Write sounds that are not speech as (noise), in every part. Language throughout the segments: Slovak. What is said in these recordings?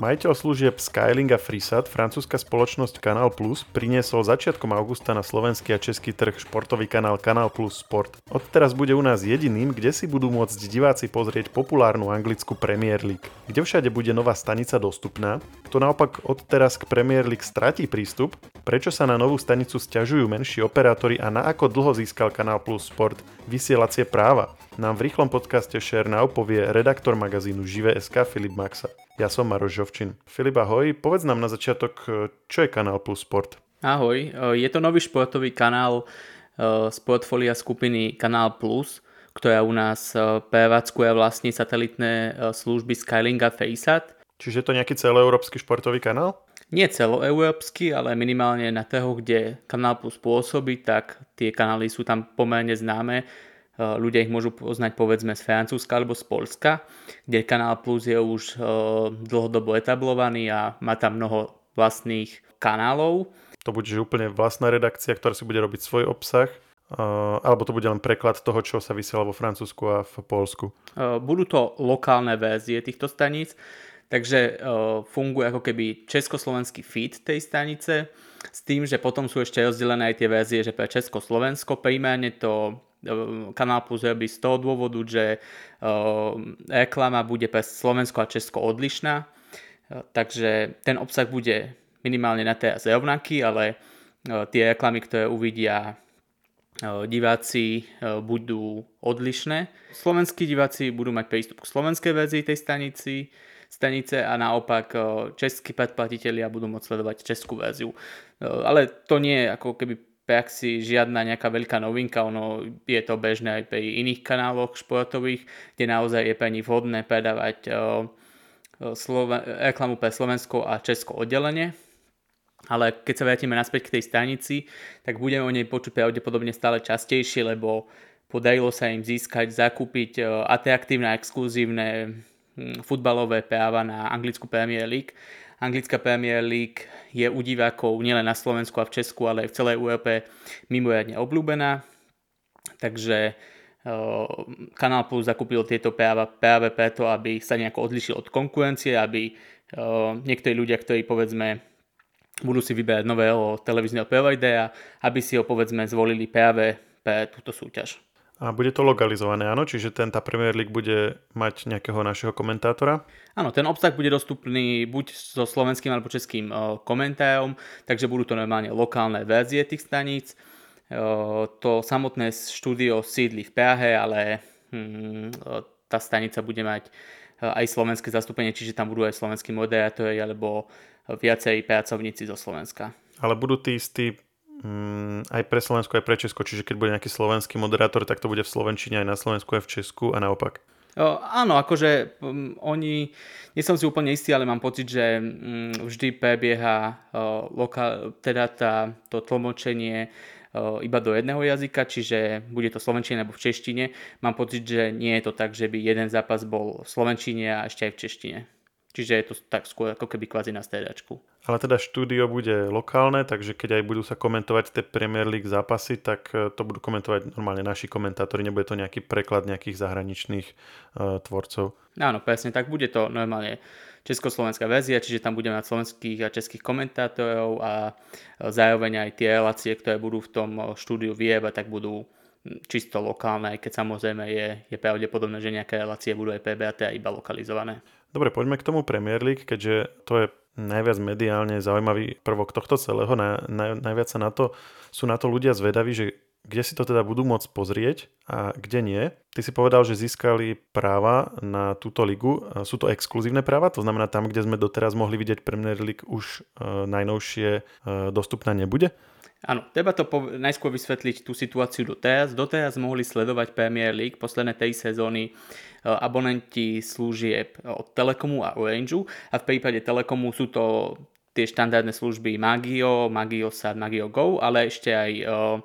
Majiteľ služieb Skylink a Freesat, francúzska spoločnosť Canal Plus, priniesol začiatkom augusta na slovenský a český trh športový kanál Canal Plus Sport. Odteraz bude u nás jediným, kde si budú môcť diváci pozrieť populárnu anglickú Premier League. Kde všade bude nová stanica dostupná, kto naopak odteraz k Premier League stratí prístup, prečo sa na novú stanicu stiažujú menší operátori a na ako dlho získal Canal Plus Sport vysielacie práva, nám v rýchlom podcaste Share Now povie redaktor magazínu Žive.sk Filip Maxa. Ja som Maroš Žovčin. Filip, ahoj, povedz nám na začiatok, čo je Kanál Plus Sport? Ahoj, je to nový športový kanál e, z portfólia skupiny Kanál Plus, ktorá u nás prevádzkuje vlastní satelitné služby Skylink a Faceat. Čiže je to nejaký celoeurópsky športový kanál? Nie celoeurópsky, ale minimálne na toho, kde Kanál Plus pôsobí, tak tie kanály sú tam pomerne známe Eh, ľudia ich môžu poznať povedzme z Francúzska alebo z Polska, kde Kanál Plus je už eh, dlhodobo etablovaný a má tam mnoho vlastných kanálov. To bude úplne vlastná redakcia, ktorá si bude robiť svoj obsah, eh, alebo to bude len preklad toho, čo sa vysiela vo Francúzsku a v Polsku? Budú to lokálne verzie týchto staníc, takže funguje ako keby československý feed tej stanice, s tým, že potom sú ešte rozdelené aj tie verzie, že pre Československo primárne to Kanál Plus robí z toho dôvodu, že reklama bude pre Slovensko a Česko odlišná, takže ten obsah bude minimálne na teraz rovnaký, ale tie reklamy, ktoré uvidia diváci budú odlišné. Slovenskí diváci budú mať prístup k slovenskej verzii tej stanici, stanice a naopak českí predplatitelia budú môcť sledovať českú verziu. Ale to nie je ako keby praxi žiadna nejaká veľká novinka, ono je to bežné aj pri iných kanáloch športových, kde naozaj je pre nich vhodné predávať Sloven- reklamu pre Slovensko a Česko oddelenie. Ale keď sa vrátime naspäť k tej stanici, tak budeme o nej počuť pravdepodobne stále častejšie, lebo podarilo sa im získať, zakúpiť atraktívne a exkluzívne hm, futbalové práva na anglickú Premier League Anglická Premier League je u divákov nielen na Slovensku a v Česku, ale aj v celej Európe mimoriadne obľúbená. Takže Kanál Plus zakúpil tieto práva práve preto, aby sa nejako odlišil od konkurencie, aby niektorí ľudia, ktorí povedzme budú si vyberať nového televízneho providera, aby si ho povedzme zvolili práve pre túto súťaž. A bude to lokalizované, áno? Čiže ten, tá Premier League bude mať nejakého našeho komentátora? Áno, ten obsah bude dostupný buď so slovenským alebo českým uh, komentárom, takže budú to normálne lokálne verzie tých staníc. Uh, to samotné štúdio sídli v Prahe, ale hmm, tá stanica bude mať aj slovenské zastúpenie, čiže tam budú aj slovenskí moderátori alebo viacej pracovníci zo Slovenska. Ale budú tí istí Mm, aj pre Slovensko, aj pre Česko. Čiže keď bude nejaký slovenský moderátor, tak to bude v Slovenčine aj na Slovensku, aj v Česku a naopak. O, áno, akože um, oni, nie som si úplne istý, ale mám pocit, že um, vždy prebieha uh, loka, teda tá, to tlmočenie uh, iba do jedného jazyka, čiže bude to v slovenčine alebo v češtine. Mám pocit, že nie je to tak, že by jeden zápas bol v slovenčine a ešte aj v češtine. Čiže je to tak skôr ako keby kvázi na stredačku. Ale teda štúdio bude lokálne, takže keď aj budú sa komentovať tie Premier League zápasy, tak e, to budú komentovať normálne naši komentátori, nebude to nejaký preklad nejakých zahraničných uh, tvorcov. Áno, presne tak, bude to normálne československá verzia, čiže tam budeme mať slovenských a českých komentátorov a e, zároveň aj tie relácie, ktoré budú v tom štúdiu vyjebať, tak budú čisto lokálne, aj keď samozrejme je, je pravdepodobné, že nejaké relácie budú aj prebraté a iba lokalizované. Dobre, poďme k tomu Premier League, keďže to je najviac mediálne zaujímavý prvok tohto celého. Na, na, najviac sa na to, sú na to ľudia zvedaví, že kde si to teda budú môcť pozrieť a kde nie. Ty si povedal, že získali práva na túto ligu. Sú to exkluzívne práva, to znamená tam, kde sme doteraz mohli vidieť Premier League už uh, najnovšie uh, dostupná nebude? Áno, treba to po- najskôr vysvetliť tú situáciu doteraz. Doteraz mohli sledovať Premier League posledné tej sezóny Eh, abonenti služieb od Telekomu a Orangeu a v prípade Telekomu sú to tie štandardné služby Magio, Magiosat, Magio Go, ale ešte aj eh,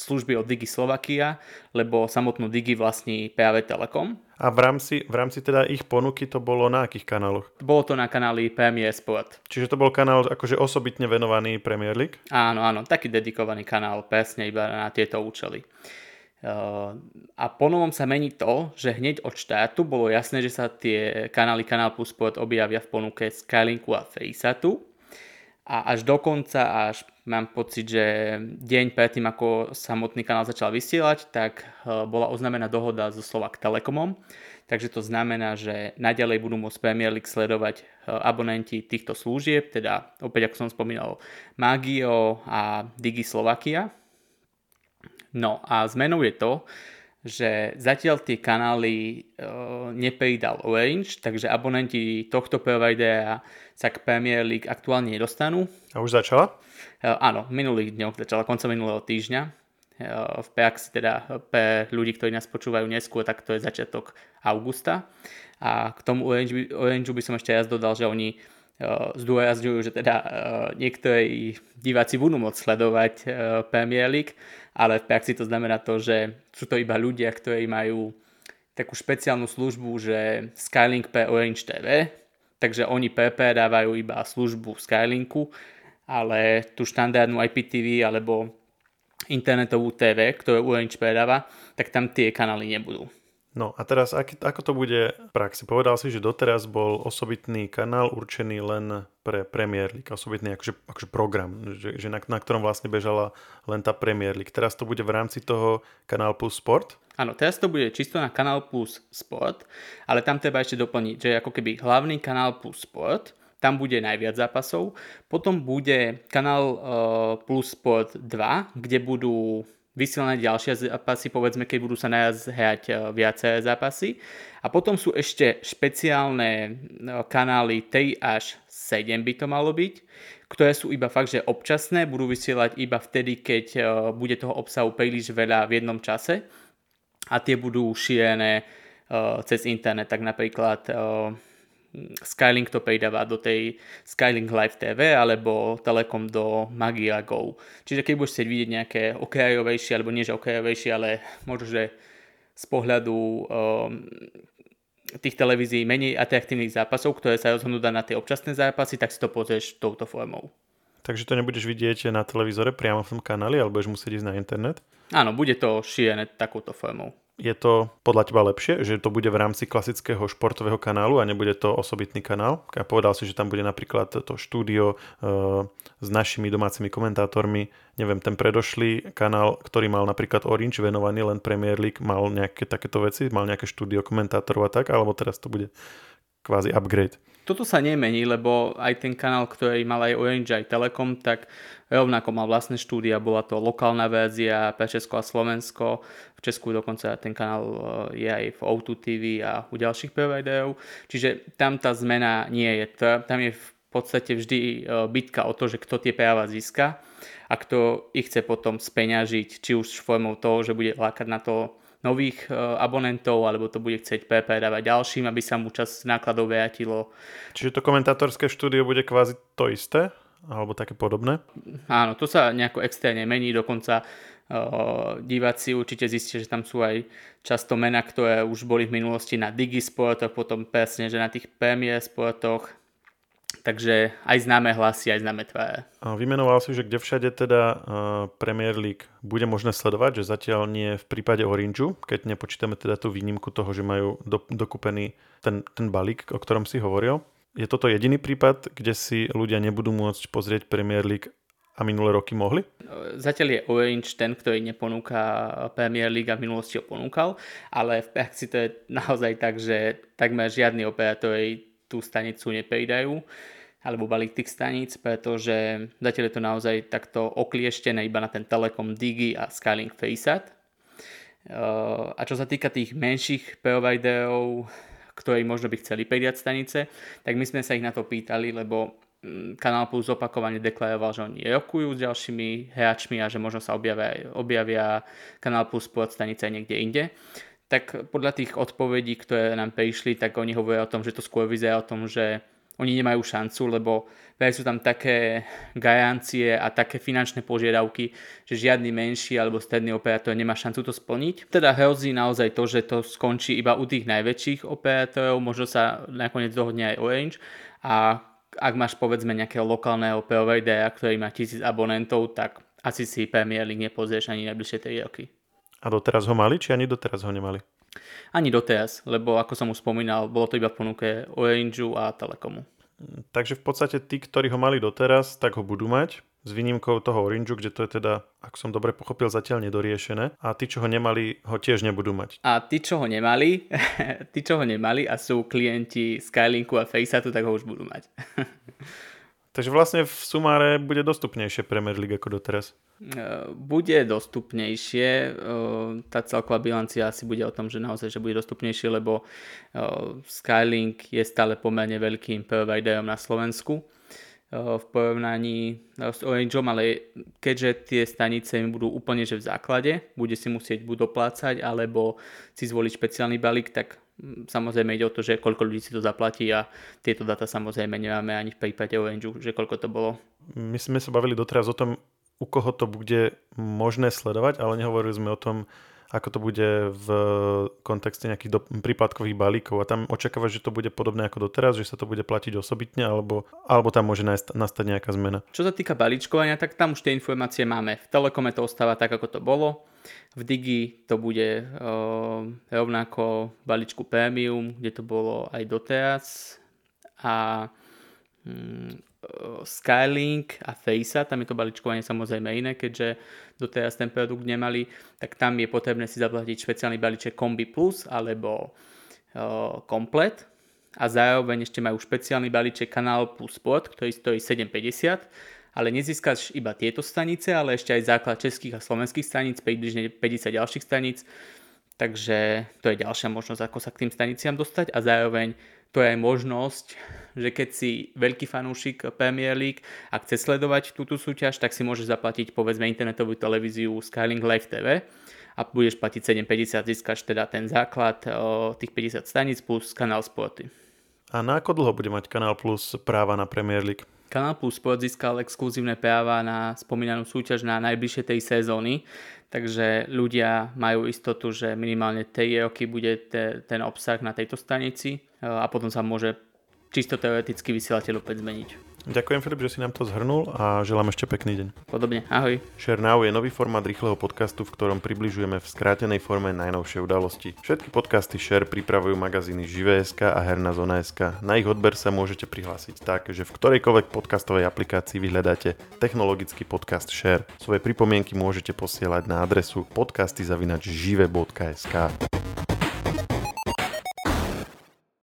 služby od Digi Slovakia, lebo samotnú Digi vlastní práve Telekom. A v rámci, v rámci teda ich ponuky to bolo na akých kanáloch? Bolo to na kanáli Premier Sport. Čiže to bol kanál akože osobitne venovaný Premier League? Áno, áno, taký dedikovaný kanál, presne iba na tieto účely. a ponovom sa mení to, že hneď od štátu bolo jasné, že sa tie kanály Canal Plus Sport objavia v ponuke Skylinku a Faceatu. A až dokonca, až mám pocit, že deň predtým, ako samotný kanál začal vysielať, tak e, bola oznámená dohoda so Slovak Telekomom. Takže to znamená, že naďalej budú môcť Premier League sledovať e, abonenti týchto služieb, teda opäť ako som spomínal Magio a Digi Slovakia. No a zmenou je to, že zatiaľ tie kanály e, nepridal Orange, takže abonenti tohto providera sa k Premier League aktuálne nedostanú. A už začala? E, áno, v minulých dňoch začala, koncom minulého týždňa. E, v praxi teda pre ľudí, ktorí nás počúvajú neskôr, tak to je začiatok augusta. A k tomu Orange, Orange by som ešte raz dodal, že oni zdôrazňujú, že teda niektorí diváci budú môcť sledovať Premier League, ale v praxi to znamená to, že sú to iba ľudia, ktorí majú takú špeciálnu službu, že Skylink pre Orange TV, takže oni PP dávajú iba službu Skylinku, ale tú štandardnú IPTV alebo internetovú TV, ktorú Orange predáva, tak tam tie kanály nebudú. No a teraz, ako to bude v praxi? Povedal si, že doteraz bol osobitný kanál určený len pre Premier League, osobitný akože, akože program, že, že na, na ktorom vlastne bežala len tá Premier League. Teraz to bude v rámci toho Kanál Plus Sport? Áno, teraz to bude čisto na Kanál Plus Sport, ale tam treba ešte doplniť, že ako keby hlavný Kanál Plus Sport, tam bude najviac zápasov, potom bude Kanál uh, Plus Sport 2, kde budú vysielané ďalšie zápasy, povedzme, keď budú sa najaz hrať e, viaceré zápasy. A potom sú ešte špeciálne e, kanály 3 až 7 by to malo byť, ktoré sú iba fakt, že občasné, budú vysielať iba vtedy, keď e, bude toho obsahu príliš veľa v jednom čase a tie budú šírené cez internet, tak napríklad Skylink to pridáva do tej Skylink Live TV alebo Telekom do Magia Go. Čiže keď budeš chcieť vidieť nejaké okrajovejšie, alebo nie že okrajovejšie, ale možno, že z pohľadu um, tých televízií menej atraktívnych zápasov, ktoré sa rozhodnú dať na tie občasné zápasy, tak si to pozrieš touto formou. Takže to nebudeš vidieť na televízore priamo v tom kanáli, alebo budeš musieť ísť na internet? Áno, bude to šírené takouto formou je to podľa teba lepšie, že to bude v rámci klasického športového kanálu a nebude to osobitný kanál? A povedal si, že tam bude napríklad to štúdio uh, s našimi domácimi komentátormi. Neviem, ten predošlý kanál, ktorý mal napríklad Orange venovaný len Premier League, mal nejaké takéto veci, mal nejaké štúdio komentátorov a tak, alebo teraz to bude kvázi upgrade? Toto sa nemení, lebo aj ten kanál, ktorý mal aj Orange, aj Telekom, tak rovnako mal vlastné štúdia, bola to lokálna verzia pre Česko a Slovensko. V Česku dokonca ten kanál eh, je aj v O2 TV a u ďalších providerov. Čiže tam tá zmena nie je. Tam je v podstate vždy eh, bitka o to, že kto tie práva získa a kto ich chce potom speňažiť, či už formou toho, že bude lákať na to nových e, abonentov, alebo to bude chcieť PP dávať ďalším, aby sa mu čas nákladov vrátilo. Čiže to komentátorské štúdio bude kvázi to isté? Alebo také podobné? Áno, to sa nejako externe mení, dokonca uh, diváci určite zistia, že tam sú aj často mená, ktoré už boli v minulosti na Digisportoch, potom presne, že na tých Premier Sportoch, Takže aj známe hlasy, aj známe tváre. Vymenoval si, že kde všade teda Premier League bude možné sledovať, že zatiaľ nie v prípade Orangeu, keď nepočítame teda tú výnimku toho, že majú do, dokupený ten, ten balík, o ktorom si hovoril. Je toto jediný prípad, kde si ľudia nebudú môcť pozrieť Premier League a minulé roky mohli? Zatiaľ je Orange ten, ktorý neponúka Premier League a v minulosti ho ponúkal, ale v praxi to je naozaj tak, že takmer žiadny operátor tú stanicu nepridajú alebo balík tých staníc, pretože zatiaľ je to naozaj takto oklieštené iba na ten Telekom Digi a Skylink Faceat. Eh, a čo sa týka tých menších providerov, ktorí možno by chceli pridať stanice, tak my sme sa ich na to pýtali, lebo mm, Kanál Plus opakovane deklaroval, že oni rokujú s ďalšími hráčmi a že možno sa objavia, objavia Kanál Plus Sport stanice niekde inde. Tak podľa tých odpovedí, ktoré nám prišli, tak oni hovoria o tom, že to skôr vyzerá o tom, že oni nemajú šancu, lebo sú tam také garancie a také finančné požiadavky, že žiadny menší alebo stredný operátor nemá šancu to splniť. Teda hrozí naozaj to, že to skončí iba u tých najväčších operátorov, možno sa nakoniec dohodne aj Orange a ak máš povedzme nejakého lokálneho providera, ktorý má tisíc abonentov, tak asi si Premier League nepozrieš ani najbližšie 3 roky. A doteraz ho mali, či ani doteraz ho nemali? Ani doteraz, lebo ako som už spomínal, bolo to iba v ponuke Orange a Telekomu. Takže v podstate tí, ktorí ho mali doteraz, tak ho budú mať s výnimkou toho Orange, kde to je teda, ak som dobre pochopil, zatiaľ nedoriešené. A tí, čo ho nemali, ho tiež nebudú mať. A tí, čo ho nemali, (laughs) tí, čo ho nemali a sú klienti Skylinku a Faceatu, tak ho už budú mať. (laughs) Takže vlastne v sumáre bude dostupnejšie Premier League ako doteraz. E, bude dostupnejšie. E, tá celková bilancia asi bude o tom, že naozaj že bude dostupnejšie, lebo e, Skylink je stále pomerne veľkým providerom na Slovensku v porovnaní s Orangeom, ale keďže tie stanice budú úplne že v základe, bude si musieť buď doplácať, alebo si zvoliť špeciálny balík, tak samozrejme ide o to, že koľko ľudí si to zaplatí a tieto data samozrejme nemáme ani v prípade Orange, že koľko to bolo. My sme sa bavili doteraz o tom, u koho to bude možné sledovať, ale nehovorili sme o tom, ako to bude v kontexte nejakých do, príplatkových balíkov a tam očakávaš, že to bude podobné ako doteraz, že sa to bude platiť osobitne alebo, alebo tam môže nastať, nastať nejaká zmena. Čo sa týka balíčkovania, tak tam už tie informácie máme. V Telekome to ostáva tak, ako to bolo. V Digi to bude uh, rovnako balíčku Premium, kde to bolo aj doteraz. A um, Skylink a Facea, tam je to balíčkovanie samozrejme iné, keďže doteraz ten produkt nemali, tak tam je potrebné si zaplatiť špeciálny balíček Kombi Plus alebo uh, Komplet. A zároveň ešte majú špeciálny balíček Kanál Plus Sport, ktorý stojí 7,50 ale nezískaš iba tieto stanice, ale ešte aj základ českých a slovenských staníc, približne 50 ďalších staníc, takže to je ďalšia možnosť, ako sa k tým staniciam dostať. A zároveň to je aj možnosť, že keď si veľký fanúšik Premier League a chce sledovať túto súťaž, tak si môže zaplatiť povedzme internetovú televíziu Skylink Live TV a budeš platiť 7,50, získaš teda ten základ tých 50 staníc plus kanál Sporty. A na ako dlho bude mať Kanál Plus práva na Premier League? Kanál Plus Sport získal exkluzívne práva na spomínanú súťaž na najbližšie tej sezóny, takže ľudia majú istotu, že minimálne tej roky bude te, ten obsah na tejto stanici a potom sa môže čisto teoreticky vysielateľ opäť zmeniť. Ďakujem Filip, že si nám to zhrnul a želám ešte pekný deň. Podobne, ahoj. Share Now je nový formát rýchleho podcastu, v ktorom približujeme v skrátenej forme najnovšie udalosti. Všetky podcasty Share pripravujú magazíny Živé.sk a Herná zona.sk. Na ich odber sa môžete prihlásiť tak, že v ktorejkoľvek podcastovej aplikácii vyhľadáte technologický podcast Share. Svoje pripomienky môžete posielať na adresu podcasty.žive.sk.